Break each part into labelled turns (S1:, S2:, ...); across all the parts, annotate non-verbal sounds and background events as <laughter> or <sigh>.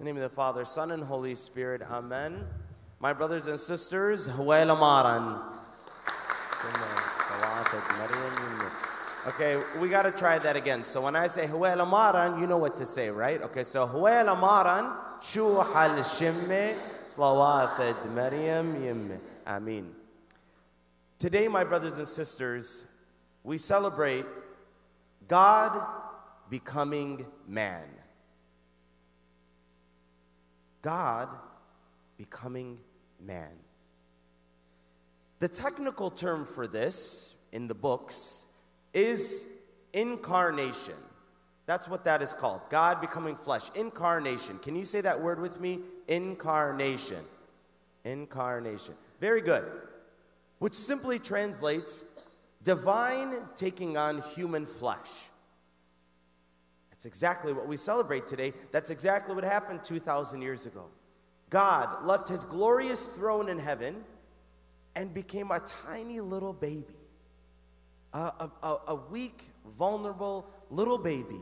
S1: In the name of the Father, Son, and Holy Spirit, Amen. My brothers and sisters, Huwela Maran. Okay, we got to try that again. So when I say Huwela Maran, you know what to say, right? Okay, so Huwela Maran, Shimme, Slawathed Maryam Yimme. Amin. Today, my brothers and sisters, we celebrate God becoming man. God becoming man. The technical term for this in the books is incarnation. That's what that is called. God becoming flesh. Incarnation. Can you say that word with me? Incarnation. Incarnation. Very good. Which simply translates divine taking on human flesh. Exactly what we celebrate today. That's exactly what happened 2,000 years ago. God left his glorious throne in heaven and became a tiny little baby, a, a, a weak, vulnerable little baby,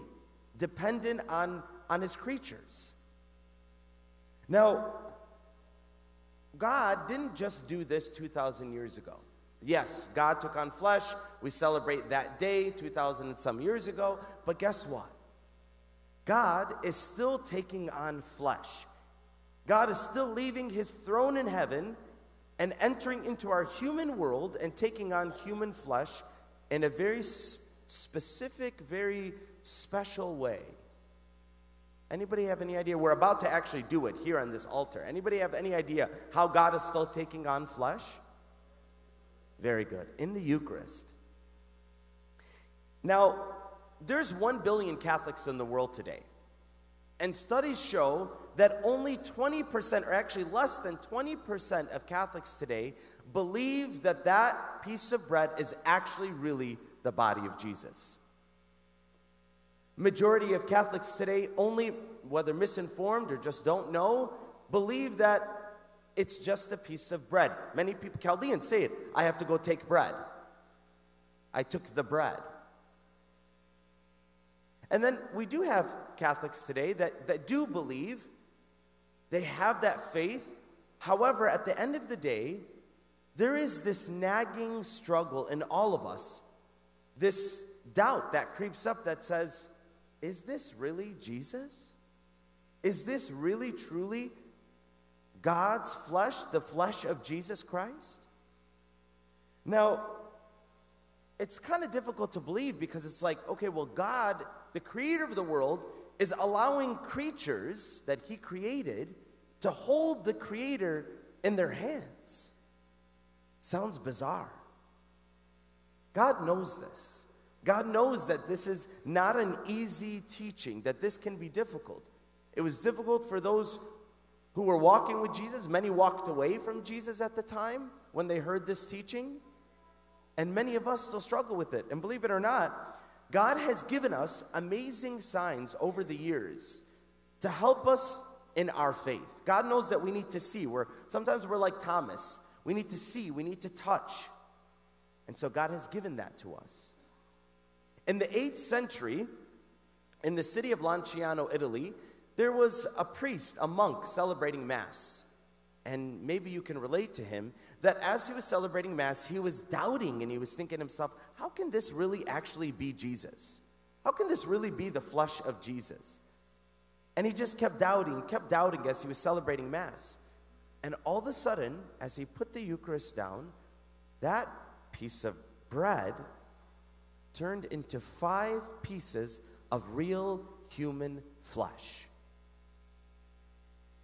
S1: dependent on, on his creatures. Now, God didn't just do this 2,000 years ago. Yes, God took on flesh. We celebrate that day 2,000 and some years ago. But guess what? God is still taking on flesh. God is still leaving his throne in heaven and entering into our human world and taking on human flesh in a very specific, very special way. Anybody have any idea? We're about to actually do it here on this altar. Anybody have any idea how God is still taking on flesh? Very good. In the Eucharist. Now, there's 1 billion Catholics in the world today. And studies show that only 20%, or actually less than 20% of Catholics today, believe that that piece of bread is actually really the body of Jesus. Majority of Catholics today, only whether misinformed or just don't know, believe that it's just a piece of bread. Many people, Chaldeans say it I have to go take bread. I took the bread. And then we do have Catholics today that, that do believe, they have that faith. However, at the end of the day, there is this nagging struggle in all of us, this doubt that creeps up that says, Is this really Jesus? Is this really truly God's flesh, the flesh of Jesus Christ? Now, it's kind of difficult to believe because it's like, okay, well, God the creator of the world, is allowing creatures that he created to hold the creator in their hands. Sounds bizarre. God knows this. God knows that this is not an easy teaching, that this can be difficult. It was difficult for those who were walking with Jesus. Many walked away from Jesus at the time when they heard this teaching. And many of us still struggle with it. And believe it or not, God has given us amazing signs over the years to help us in our faith. God knows that we need to see. We're, sometimes we're like Thomas. We need to see, we need to touch. And so God has given that to us. In the 8th century, in the city of Lanciano, Italy, there was a priest, a monk, celebrating Mass. And maybe you can relate to him that as he was celebrating Mass, he was doubting and he was thinking to himself, how can this really actually be Jesus? How can this really be the flesh of Jesus? And he just kept doubting, kept doubting as he was celebrating Mass. And all of a sudden, as he put the Eucharist down, that piece of bread turned into five pieces of real human flesh.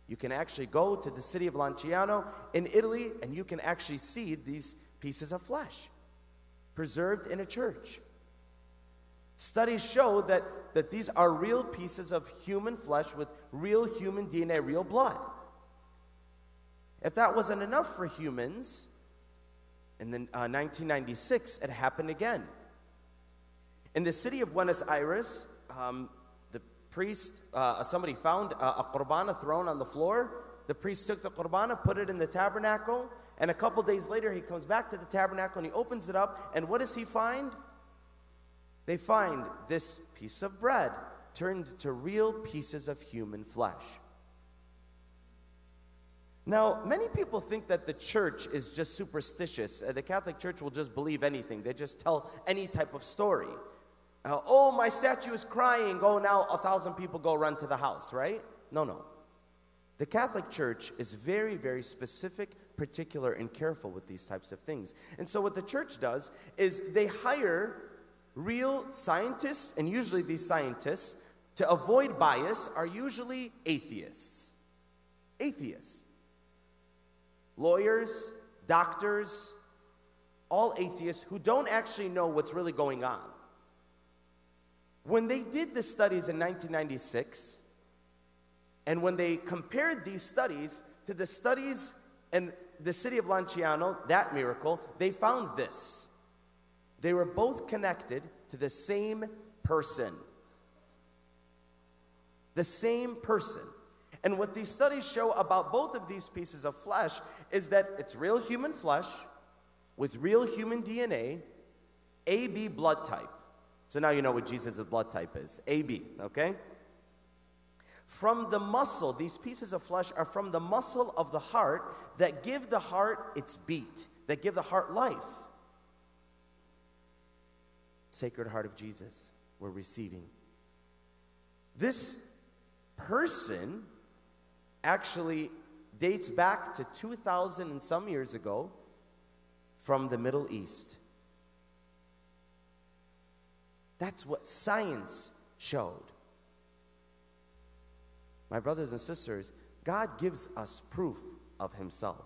S1: You can actually go to the city of Lanciano in Italy and you can actually see these pieces of flesh preserved in a church. Studies show that, that these are real pieces of human flesh with real human DNA, real blood. If that wasn't enough for humans, in the, uh, 1996, it happened again. In the city of Buenos Aires, um, priest, uh, somebody found a, a qurbana thrown on the floor. The priest took the qurbana, put it in the tabernacle, and a couple days later he comes back to the tabernacle and he opens it up, and what does he find? They find this piece of bread turned to real pieces of human flesh. Now, many people think that the church is just superstitious. Uh, the Catholic Church will just believe anything, they just tell any type of story. Uh, oh, my statue is crying. Oh, now a thousand people go run to the house, right? No, no. The Catholic Church is very, very specific, particular, and careful with these types of things. And so, what the church does is they hire real scientists, and usually these scientists, to avoid bias, are usually atheists. Atheists lawyers, doctors, all atheists who don't actually know what's really going on. When they did the studies in 1996, and when they compared these studies to the studies in the city of Lanciano, that miracle, they found this. They were both connected to the same person. The same person. And what these studies show about both of these pieces of flesh is that it's real human flesh with real human DNA, AB blood type. So now you know what Jesus' blood type is AB, okay? From the muscle, these pieces of flesh are from the muscle of the heart that give the heart its beat, that give the heart life. Sacred Heart of Jesus, we're receiving. This person actually dates back to 2,000 and some years ago from the Middle East. That's what science showed. My brothers and sisters, God gives us proof of Himself.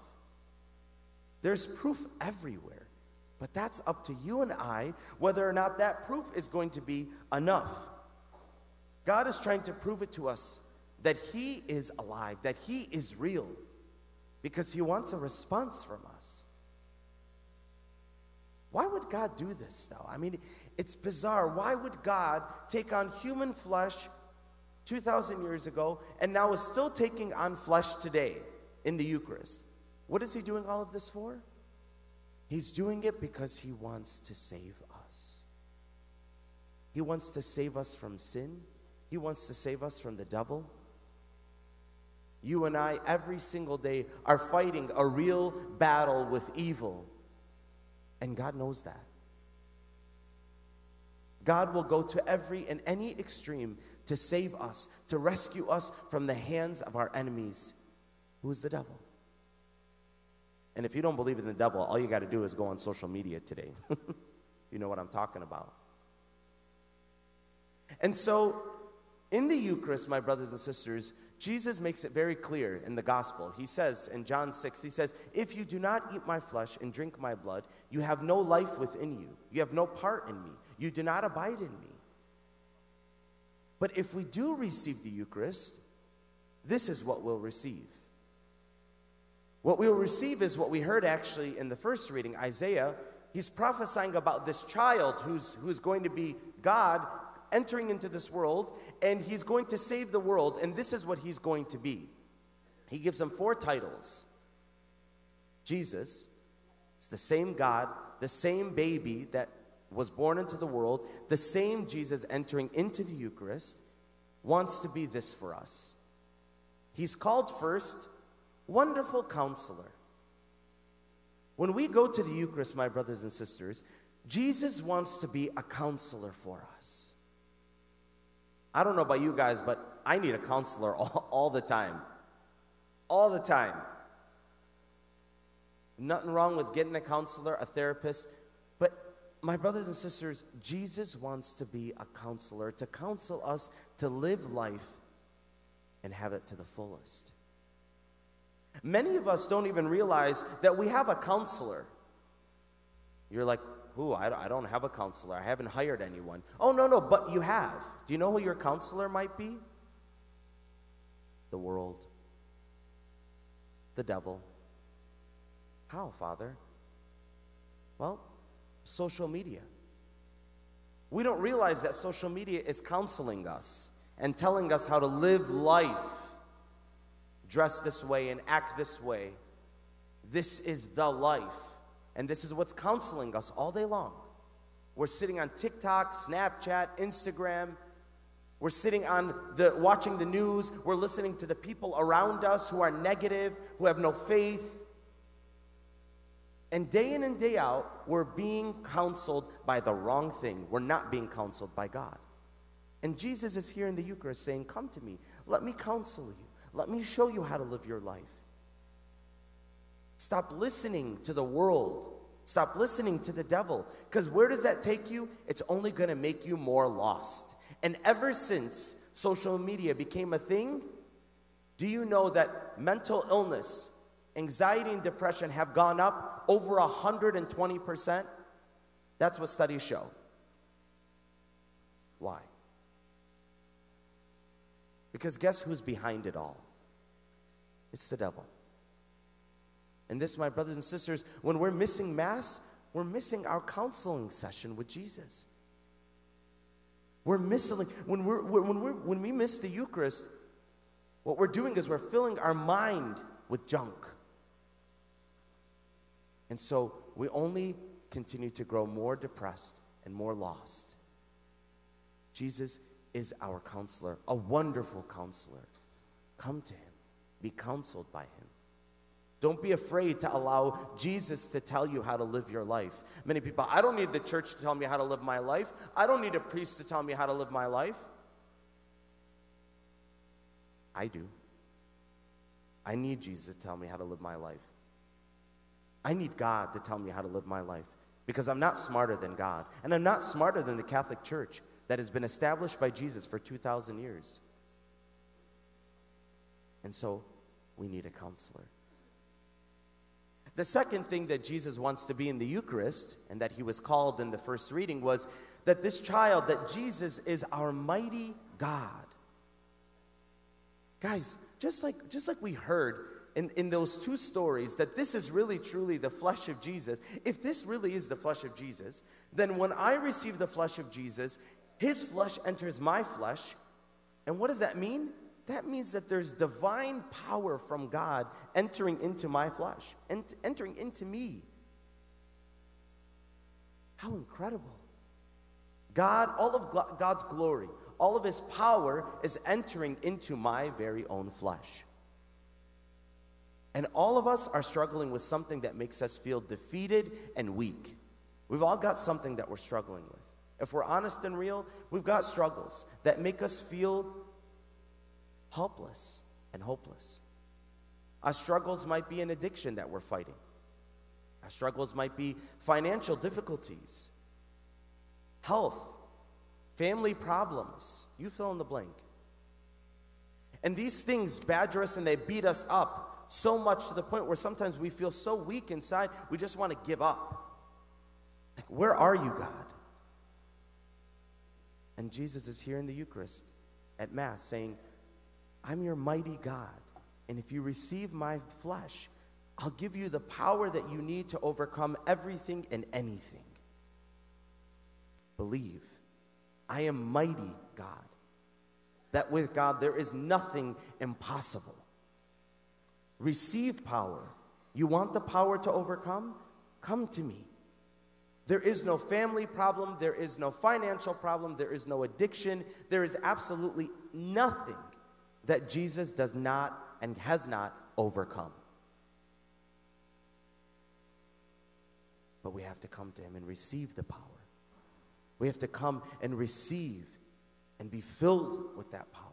S1: There's proof everywhere, but that's up to you and I whether or not that proof is going to be enough. God is trying to prove it to us that He is alive, that He is real, because He wants a response from us. Why would God do this, though? I mean, it's bizarre. Why would God take on human flesh 2,000 years ago and now is still taking on flesh today in the Eucharist? What is He doing all of this for? He's doing it because He wants to save us. He wants to save us from sin. He wants to save us from the devil. You and I, every single day, are fighting a real battle with evil. And God knows that. God will go to every and any extreme to save us, to rescue us from the hands of our enemies, who is the devil. And if you don't believe in the devil, all you got to do is go on social media today. <laughs> you know what I'm talking about. And so, in the Eucharist, my brothers and sisters, Jesus makes it very clear in the gospel. He says in John 6, he says, If you do not eat my flesh and drink my blood, you have no life within you. You have no part in me. You do not abide in me. But if we do receive the Eucharist, this is what we'll receive. What we'll receive is what we heard actually in the first reading, Isaiah. He's prophesying about this child who's, who's going to be God entering into this world, and he's going to save the world, and this is what he's going to be. He gives him four titles Jesus, it's the same God, the same baby that was born into the world, the same Jesus entering into the Eucharist, wants to be this for us. He's called first Wonderful Counselor. When we go to the Eucharist, my brothers and sisters, Jesus wants to be a counselor for us. I don't know about you guys, but I need a counselor <laughs> all, all the time. All the time. Nothing wrong with getting a counselor, a therapist. But my brothers and sisters, Jesus wants to be a counselor, to counsel us to live life and have it to the fullest. Many of us don't even realize that we have a counselor. You're like, who? I, I don't have a counselor. I haven't hired anyone. Oh, no, no, but you have. Do you know who your counselor might be? The world, the devil. How, Father? Well, social media. We don't realize that social media is counseling us and telling us how to live life, dress this way and act this way. This is the life. And this is what's counseling us all day long. We're sitting on TikTok, Snapchat, Instagram. We're sitting on the watching the news, we're listening to the people around us who are negative, who have no faith. And day in and day out, we're being counseled by the wrong thing. We're not being counseled by God. And Jesus is here in the Eucharist saying, Come to me. Let me counsel you. Let me show you how to live your life. Stop listening to the world. Stop listening to the devil. Because where does that take you? It's only going to make you more lost. And ever since social media became a thing, do you know that mental illness, anxiety, and depression have gone up over 120%? That's what studies show. Why? Because guess who's behind it all? It's the devil. And this, my brothers and sisters, when we're missing Mass, we're missing our counseling session with Jesus. We're missing, when, we're, when, we're, when we miss the Eucharist, what we're doing is we're filling our mind with junk. And so we only continue to grow more depressed and more lost. Jesus is our counselor, a wonderful counselor. Come to him, be counseled by him. Don't be afraid to allow Jesus to tell you how to live your life. Many people, I don't need the church to tell me how to live my life. I don't need a priest to tell me how to live my life. I do. I need Jesus to tell me how to live my life. I need God to tell me how to live my life because I'm not smarter than God. And I'm not smarter than the Catholic Church that has been established by Jesus for 2,000 years. And so we need a counselor. The second thing that Jesus wants to be in the Eucharist, and that he was called in the first reading, was that this child, that Jesus is our mighty God. Guys, just like, just like we heard in, in those two stories that this is really truly the flesh of Jesus, if this really is the flesh of Jesus, then when I receive the flesh of Jesus, his flesh enters my flesh. And what does that mean? That means that there's divine power from God entering into my flesh, and entering into me. How incredible. God, all of God's glory, all of his power is entering into my very own flesh. And all of us are struggling with something that makes us feel defeated and weak. We've all got something that we're struggling with. If we're honest and real, we've got struggles that make us feel helpless and hopeless. Our struggles might be an addiction that we're fighting. Our struggles might be financial difficulties, health, family problems. You fill in the blank. And these things badger us and they beat us up so much to the point where sometimes we feel so weak inside, we just want to give up. Like, where are you, God? And Jesus is here in the Eucharist at Mass saying, I'm your mighty God. And if you receive my flesh, I'll give you the power that you need to overcome everything and anything. Believe. I am mighty God. That with God there is nothing impossible. Receive power. You want the power to overcome? Come to me. There is no family problem, there is no financial problem, there is no addiction, there is absolutely nothing that Jesus does not and has not overcome. But we have to come to Him and receive the power. We have to come and receive and be filled with that power.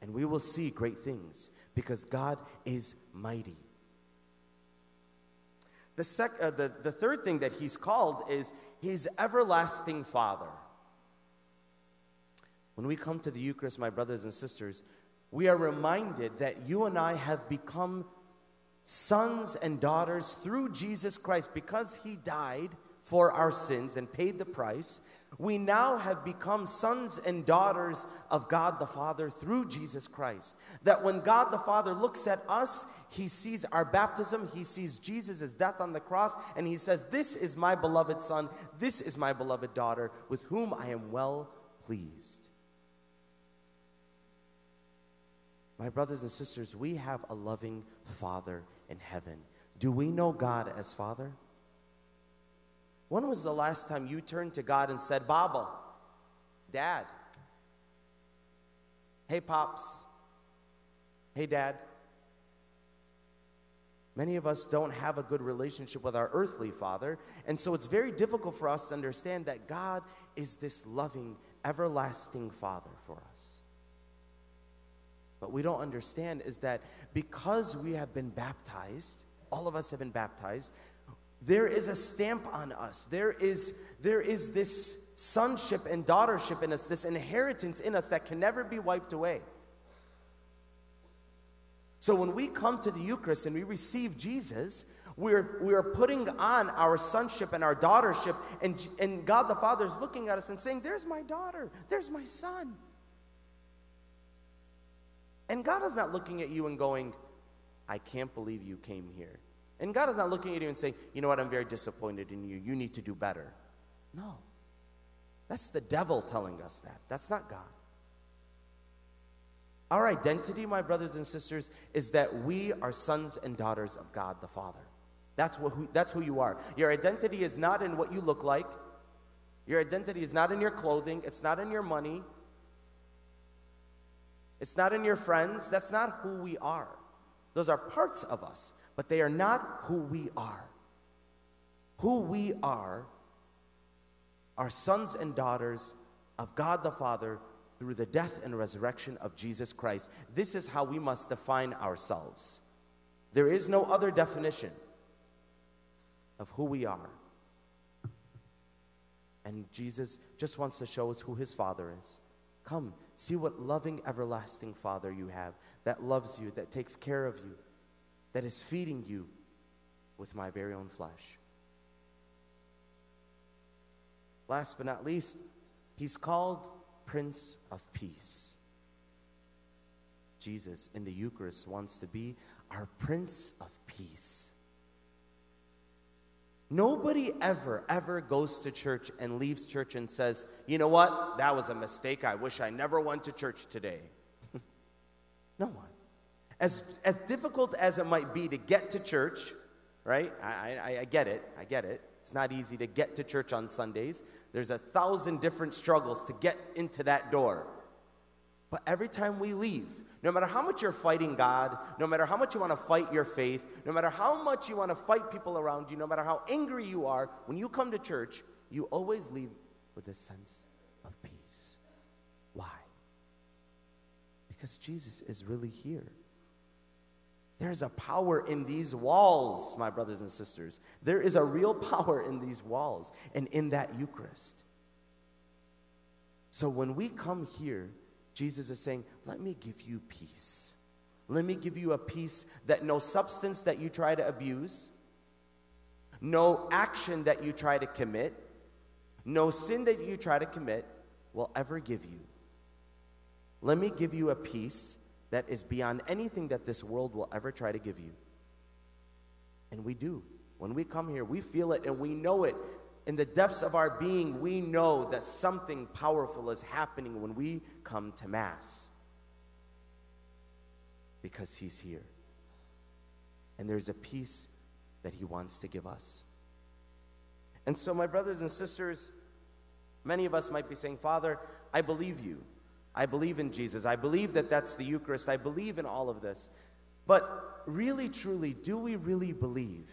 S1: And we will see great things because God is mighty. The, sec- uh, the, the third thing that he's called is his everlasting Father. When we come to the Eucharist, my brothers and sisters, we are reminded that you and I have become sons and daughters through Jesus Christ because he died for our sins and paid the price. We now have become sons and daughters of God the Father through Jesus Christ. That when God the Father looks at us, he sees our baptism, he sees Jesus' death on the cross, and he says, This is my beloved Son, this is my beloved daughter, with whom I am well pleased. My brothers and sisters, we have a loving Father in heaven. Do we know God as Father? When was the last time you turned to God and said, Baba, Dad? Hey, Pops. Hey, Dad. Many of us don't have a good relationship with our earthly father, and so it's very difficult for us to understand that God is this loving, everlasting father for us. But we don't understand is that because we have been baptized, all of us have been baptized, there is a stamp on us. There is, there is this sonship and daughtership in us, this inheritance in us that can never be wiped away. So when we come to the Eucharist and we receive Jesus, we're, we're putting on our sonship and our daughtership, and, and God the Father is looking at us and saying, There's my daughter, there's my son. And God is not looking at you and going, I can't believe you came here. And God is not looking at you and saying, You know what, I'm very disappointed in you. You need to do better. No. That's the devil telling us that. That's not God. Our identity, my brothers and sisters, is that we are sons and daughters of God the Father. That's, what, who, that's who you are. Your identity is not in what you look like. Your identity is not in your clothing. It's not in your money. It's not in your friends. That's not who we are. Those are parts of us, but they are not who we are. Who we are are sons and daughters of God the Father through the death and resurrection of Jesus Christ. This is how we must define ourselves. There is no other definition of who we are. And Jesus just wants to show us who his Father is. Come, see what loving, everlasting Father you have that loves you, that takes care of you, that is feeding you with my very own flesh. Last but not least, he's called Prince of Peace. Jesus in the Eucharist wants to be our Prince of Peace. Nobody ever, ever goes to church and leaves church and says, you know what, that was a mistake. I wish I never went to church today. <laughs> no one. As, as difficult as it might be to get to church, right? I, I, I get it. I get it. It's not easy to get to church on Sundays. There's a thousand different struggles to get into that door. But every time we leave, no matter how much you're fighting God, no matter how much you want to fight your faith, no matter how much you want to fight people around you, no matter how angry you are, when you come to church, you always leave with a sense of peace. Why? Because Jesus is really here. There's a power in these walls, my brothers and sisters. There is a real power in these walls and in that Eucharist. So when we come here, Jesus is saying, Let me give you peace. Let me give you a peace that no substance that you try to abuse, no action that you try to commit, no sin that you try to commit will ever give you. Let me give you a peace that is beyond anything that this world will ever try to give you. And we do. When we come here, we feel it and we know it. In the depths of our being, we know that something powerful is happening when we come to Mass. Because He's here. And there's a peace that He wants to give us. And so, my brothers and sisters, many of us might be saying, Father, I believe you. I believe in Jesus. I believe that that's the Eucharist. I believe in all of this. But really, truly, do we really believe?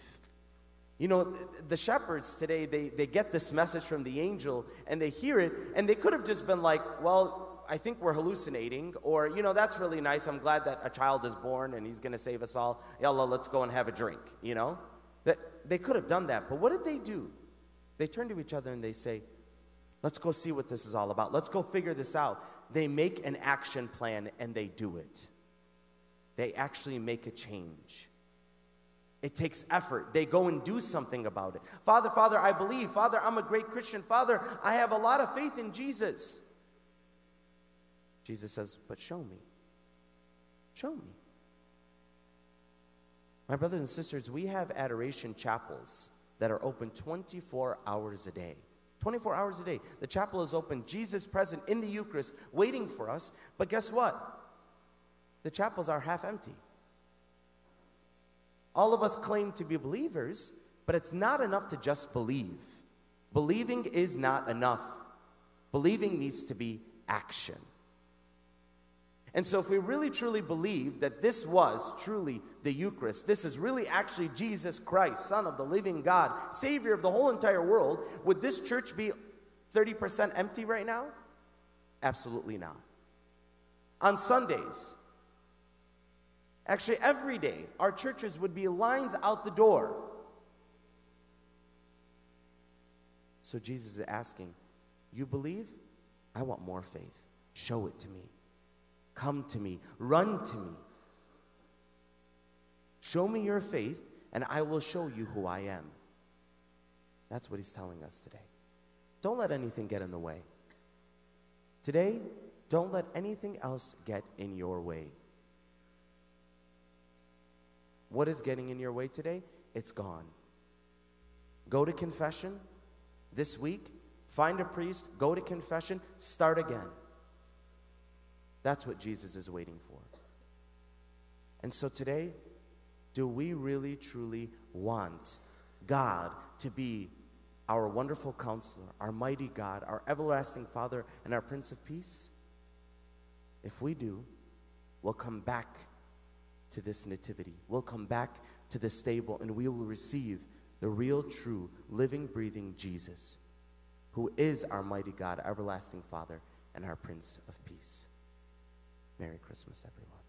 S1: You know, the shepherds today, they, they get this message from the angel and they hear it, and they could have just been like, well, I think we're hallucinating, or, you know, that's really nice. I'm glad that a child is born and he's going to save us all. Yalla, let's go and have a drink, you know? That, they could have done that, but what did they do? They turn to each other and they say, let's go see what this is all about. Let's go figure this out they make an action plan and they do it. They actually make a change. It takes effort. They go and do something about it. Father, Father, I believe. Father, I'm a great Christian. Father, I have a lot of faith in Jesus. Jesus says, But show me. Show me. My brothers and sisters, we have adoration chapels that are open 24 hours a day. 24 hours a day. The chapel is open, Jesus present in the Eucharist, waiting for us. But guess what? The chapels are half empty. All of us claim to be believers, but it's not enough to just believe. Believing is not enough. Believing needs to be action. And so, if we really truly believe that this was truly the Eucharist, this is really actually Jesus Christ, Son of the living God, Savior of the whole entire world, would this church be 30% empty right now? Absolutely not. On Sundays, actually every day, our churches would be lines out the door. So, Jesus is asking, You believe? I want more faith. Show it to me. Come to me. Run to me. Show me your faith, and I will show you who I am. That's what he's telling us today. Don't let anything get in the way. Today, don't let anything else get in your way. What is getting in your way today? It's gone. Go to confession this week, find a priest, go to confession, start again. That's what Jesus is waiting for. And so today, do we really truly want God to be our wonderful counselor, our mighty God, our everlasting Father, and our Prince of Peace? If we do, we'll come back to this nativity. We'll come back to the stable and we will receive the real, true, living, breathing Jesus, who is our mighty God, everlasting Father, and our Prince of Peace. Merry Christmas, everyone.